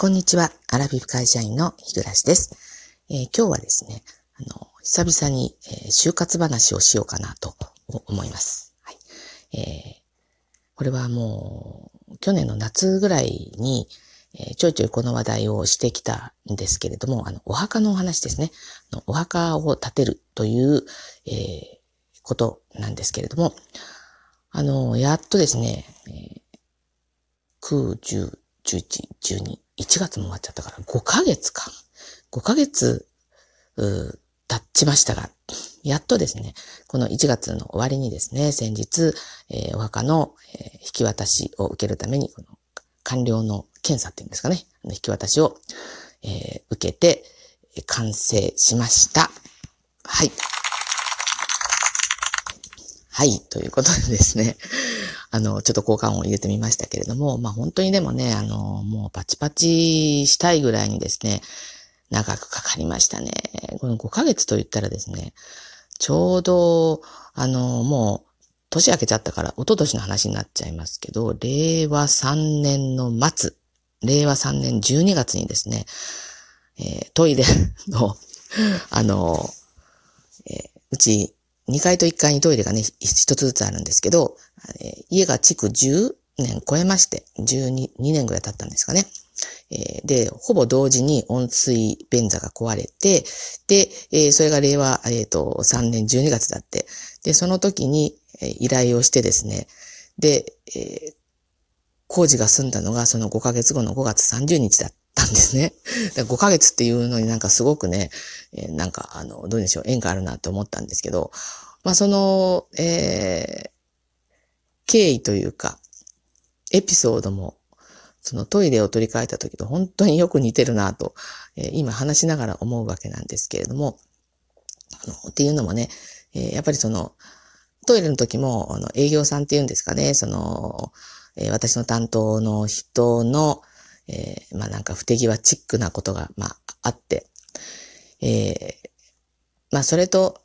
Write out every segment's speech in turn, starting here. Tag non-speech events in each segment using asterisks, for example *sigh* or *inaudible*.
こんにちは。アラビブ会社員の日暮です、えー、今日はですね、あの、久々に、えー、就活話をしようかなと思います。はい。えー、これはもう、去年の夏ぐらいに、え、ちょいちょいこの話題をしてきたんですけれども、あの、お墓のお話ですね。お墓を建てるという、え、ことなんですけれども、あの、やっとですね、えー、9、10、11、12、1月も終わっちゃったから5ヶ月か。5ヶ月、経ちましたが、やっとですね、この1月の終わりにですね、先日、えー、お墓の、えー、引き渡しを受けるために、この完了の検査っていうんですかね、引き渡しを、えー、受けて、完成しました。はい。はい、ということでですね、あの、ちょっと交換を入れてみましたけれども、まあ本当にでもね、あの、もうパチパチしたいぐらいにですね、長くかかりましたね。この5ヶ月と言ったらですね、ちょうど、あの、もう、年明けちゃったから、一昨年の話になっちゃいますけど、令和3年の末、令和3年12月にですね、えー、トイレの、あの、えー、うち2階と1階にトイレがね、一つずつあるんですけど、えー、家が築10年超えまして、12年ぐらい経ったんですかね。えー、で、ほぼ同時に温水便座が壊れて、で、えー、それが令和、えっ、と、3年12月だって、で、その時に、え、依頼をしてですね、で、え工事が済んだのがその5ヶ月後の5月30日だったですね。5ヶ月っていうのになんかすごくね、え、なんかあの、どうでしょう、縁があるなと思ったんですけど、まあその、えー、経緯というか、エピソードも、そのトイレを取り替えた時と本当によく似てるなと、え、今話しながら思うわけなんですけれども、あのっていうのもね、え、やっぱりその、トイレの時も、あの、営業さんっていうんですかね、その、え、私の担当の人の、えー、まあなんか不手際チックなことが、まああって、えー、まあそれと、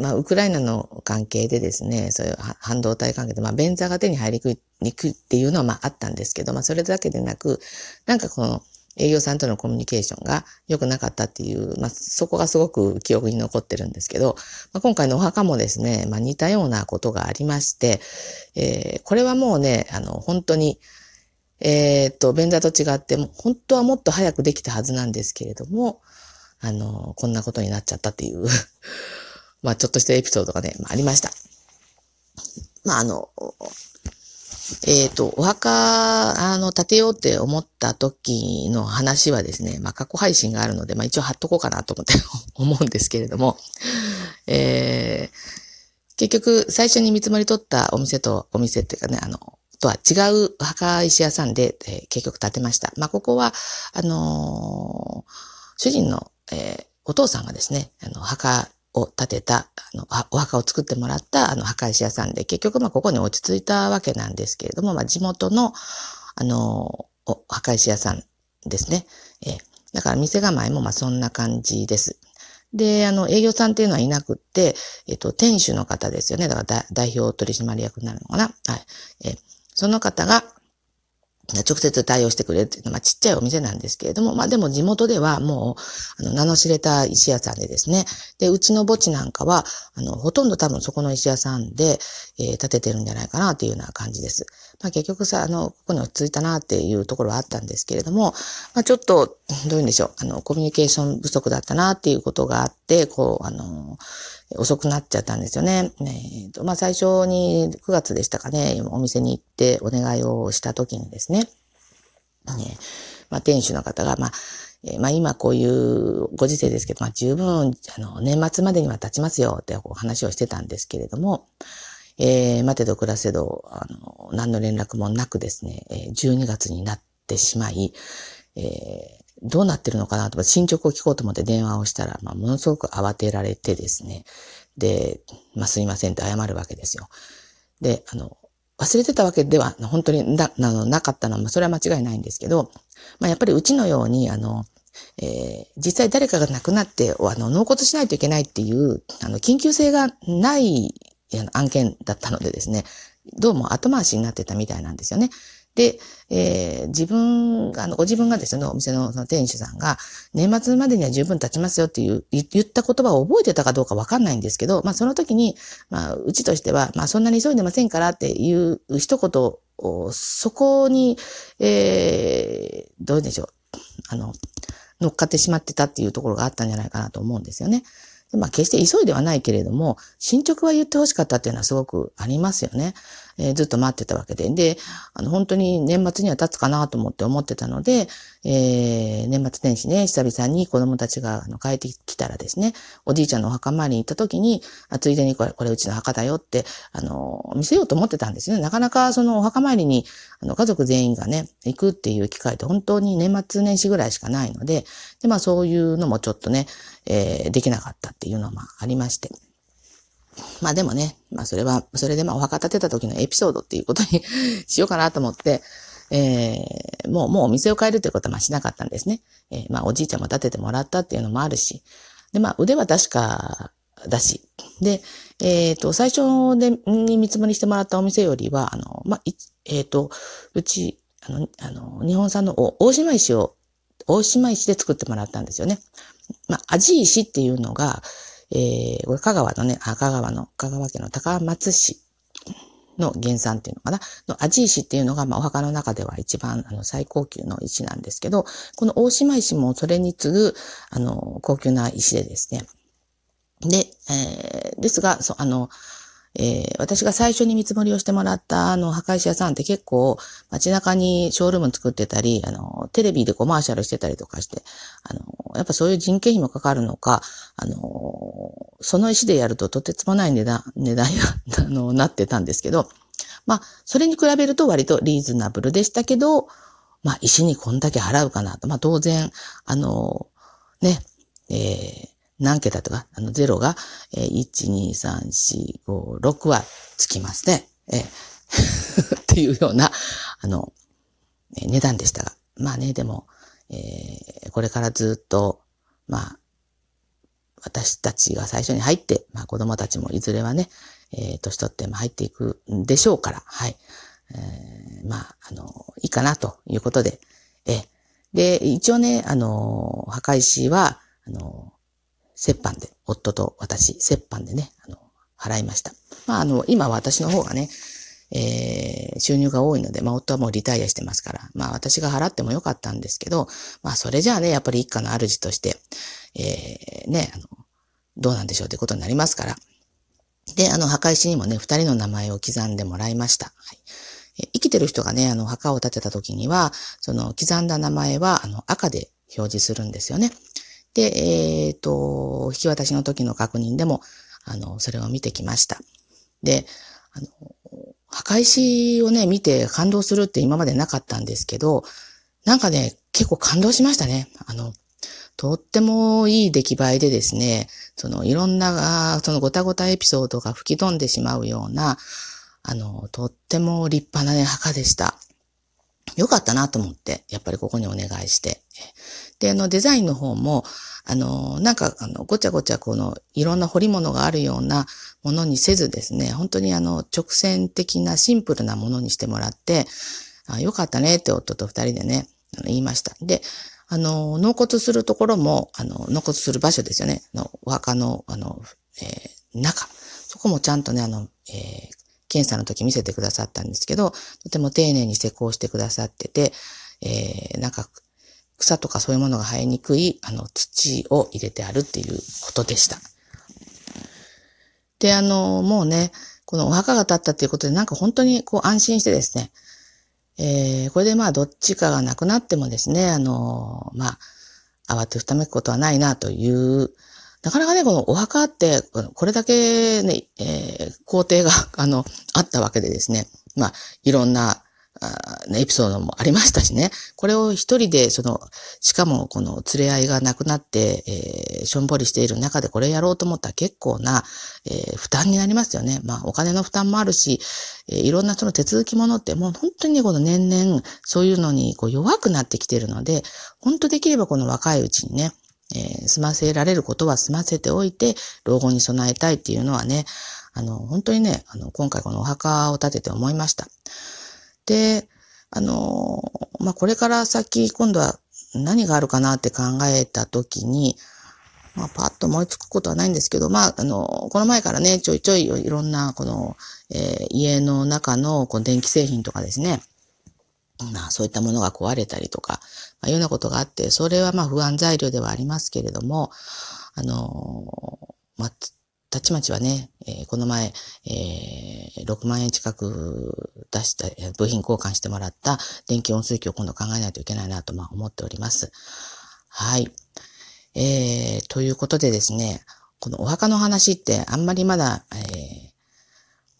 まあウクライナの関係でですね、そういう半導体関係で、まあ便座が手に入りにくいっていうのはまああったんですけど、まあそれだけでなく、なんかこの、営業さんとのコミュニケーションが良くなかったっていう、まあ、そこがすごく記憶に残ってるんですけど、まあ、今回のお墓もですね、まあ、似たようなことがありまして、えー、これはもうね、あの、本当に、えっ、と、便座と違って、本当はもっと早くできたはずなんですけれども、あの、こんなことになっちゃったっていう *laughs* まあ、ちょっとしたエピソードがね、まあ、ありました。まあ、あの、えっ、ー、と、お墓、あの、建てようって思った時の話はですね、まあ、過去配信があるので、まあ、一応貼っとこうかなと思って *laughs* 思うんですけれども、えー、結局、最初に見積もり取ったお店と、お店っていうかね、あの、とは違う墓石屋さんで、えー、結局建てました。まあ、ここは、あのー、主人の、えー、お父さんがですね、あの、墓を建てた、あの、お墓を作ってもらった、あの、墓石屋さんで、結局、ま、ここに落ち着いたわけなんですけれども、まあ、地元の、あの、お墓石屋さんですね。えー、だから店構えも、ま、そんな感じです。で、あの、営業さんっていうのはいなくって、えっ、と、店主の方ですよね。だから代表取締役になるのかな。はい。え、その方が、直接対応してくれるっていうのは、まあ、ちっちゃいお店なんですけれども、まあでも地元ではもう、あの、名の知れた石屋さんでですね、で、うちの墓地なんかは、あの、ほとんど多分そこの石屋さんで、えー、建ててるんじゃないかなっていうような感じです。まあ結局さ、あの、ここに落ち着いたなっていうところはあったんですけれども、まあちょっと、どういうんでしょう、あの、コミュニケーション不足だったなっていうことがあって、こう、あの、遅くなっちゃったんですよね。えーとまあ、最初に9月でしたかね、お店に行ってお願いをした時にですね、えー、まあ、店主の方が、まあ、えー、まあ、今こういうご時世ですけど、まあ、十分、あの、年末までには経ちますよってお話をしてたんですけれども、えー、待てど暮らせど、あの、何の連絡もなくですね、12月になってしまい、えー、どうなってるのかなと、進捗を聞こうと思って電話をしたら、まあ、ものすごく慌てられてですね。で、まあ、すいませんって謝るわけですよ。で、あの、忘れてたわけでは、本当にな、ななかったのは、まあ、それは間違いないんですけど、まあ、やっぱりうちのように、あの、えー、実際誰かが亡くなって、あの、納骨しないといけないっていう、あの、緊急性がない案件だったのでですね、どうも後回しになってたみたいなんですよね。で、えー、自分が、あの、ご自分がですね、お店のその店主さんが、年末までには十分経ちますよっていう、言った言葉を覚えてたかどうかわかんないんですけど、まあその時に、まあ、うちとしては、まあそんなに急いでませんからっていう一言を、そこに、えー、どうでしょう。あの、乗っかってしまってたっていうところがあったんじゃないかなと思うんですよね。まあ決して急いではないけれども、進捗は言ってほしかったっていうのはすごくありますよね。えー、ずっと待ってたわけで。で、あの、本当に年末には経つかなと思って思ってたので、えー、年末年始ね、久々に子供たちがあの帰ってきたらですね、おじいちゃんのお墓参りに行った時に、あついでにこれ、これうちの墓だよって、あの、見せようと思ってたんですね。なかなかそのお墓参りに、あの、家族全員がね、行くっていう機会って本当に年末年始ぐらいしかないので、で、まあそういうのもちょっとね、えー、できなかったっていうのもありまして。まあでもね、まあそれは、それでまあお墓建てた時のエピソードっていうことに *laughs* しようかなと思って、えー、もう、もうお店を変えるということはまあしなかったんですね。えー、まあおじいちゃんも建ててもらったっていうのもあるし、でまあ腕は確かだし、で、えっ、ー、と、最初で、に見積もりしてもらったお店よりは、あの、まあ、えっ、ー、と、うち、あの、あの、日本産の大島石を、大島石で作ってもらったんですよね。まあ、味石っていうのが、えー、これ香川のね、あ香川の、香川県の高松市の原産っていうのかな、の味石っていうのが、まあ、お墓の中では一番、あの、最高級の石なんですけど、この大島石もそれに次ぐ、あの、高級な石でですね。で、えー、ですが、そあの、えー、私が最初に見積もりをしてもらったあの墓石屋さんって結構街中にショールーム作ってたり、あの、テレビでコマーシャルしてたりとかして、あの、やっぱそういう人件費もかかるのか、あの、その石でやるととてつもない値段、値段にあのなってたんですけど、まあ、それに比べると割とリーズナブルでしたけど、まあ、石にこんだけ払うかなと。まあ、当然、あの、ね、えー、何桁とか、あの、0が、えー、1、2、3、4、5、6はつきますね。えー、*laughs* っていうような、あの、えー、値段でしたが。まあね、でも、えー、これからずっと、まあ、私たちが最初に入って、まあ子供たちもいずれはね、えー、年取っても入っていくんでしょうから、はい。えー、まあ、あの、いいかなということで、えー、で、一応ね、あの、墓石は、あの、折半で、夫と私、折半でね、あの、払いました。まあ、あの、今私の方がね、えー、収入が多いので、まあ、夫はもうリタイアしてますから、まあ、私が払ってもよかったんですけど、まあ、それじゃあね、やっぱり一家の主として、えー、ね、あの、どうなんでしょうってことになりますから。で、あの、墓石にもね、二人の名前を刻んでもらいました。はい、生きてる人がね、あの、墓を建てた時には、その、刻んだ名前は、あの、赤で表示するんですよね。で、えっ、ー、と、引き渡しの時の確認でも、あの、それを見てきました。で、あの、墓石をね、見て感動するって今までなかったんですけど、なんかね、結構感動しましたね。あの、とってもいい出来栄えでですね、そのいろんな、そのごたごたエピソードが吹き飛んでしまうような、あの、とっても立派なね、墓でした。よかったなと思って、やっぱりここにお願いして。で、あの、デザインの方も、あの、なんか、あの、ごちゃごちゃこの、いろんな彫り物があるようなものにせずですね、本当にあの、直線的なシンプルなものにしてもらって、あよかったねって夫と二人でね、言いました。で、あの、納骨するところも、あの、納骨する場所ですよね。のお墓の、あの、えー、中。そこもちゃんとね、あの、えー、検査の時見せてくださったんですけど、とても丁寧に施工してくださってて、えー、なんか、草とかそういうものが生えにくい、あの、土を入れてあるっていうことでした。で、あの、もうね、このお墓が建ったっていうことで、なんか本当にこう安心してですね、えー、これでまあどっちかがなくなってもですね、あの、まあ、慌てふためくことはないなという、なかなかね、このお墓って、これだけね、えー、工程が、*laughs* あの、あったわけでですね、まあ、いろんな、エピソードもありましたしね。これを一人で、その、しかもこの連れ合いがなくなって、えー、しょんぼりしている中でこれやろうと思ったら結構な、えー、負担になりますよね。まあ、お金の負担もあるし、えー、いろんなその手続きものってもう本当にね、この年々そういうのにこう弱くなってきているので、本当できればこの若いうちにね、えー、済ませられることは済ませておいて、老後に備えたいっていうのはね、あの、本当にね、あの、今回このお墓を建てて思いました。で、あの、まあ、これから先、今度は何があるかなって考えたときに、まあ、パッと思いつくことはないんですけど、まあ、あの、この前からね、ちょいちょいいろんな、この、えー、家の中のこの電気製品とかですね、まあ、そういったものが壊れたりとか、まあ、いうようなことがあって、それはまあ不安材料ではありますけれども、あの、まあ、たちまちはね、えー、この前、えー、6万円近く出した、部品交換してもらった電気温水器を今度考えないといけないなと、まあ、思っております。はい。えー、ということでですね、このお墓の話ってあんまりまだ、えー、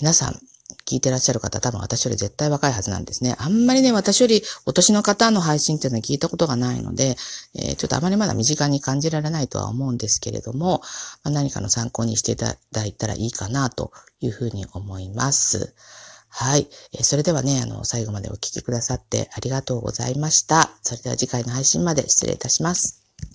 皆さん聞いてらっしゃる方多分私より絶対若いはずなんですね。あんまりね、私よりお年の方の配信っていうのは聞いたことがないので、えー、ちょっとあまりまだ身近に感じられないとは思うんですけれども、まあ、何かの参考にしていただいたらいいかなというふうに思います。はい。えそれではね、あの、最後までお聞きくださってありがとうございました。それでは次回の配信まで失礼いたします。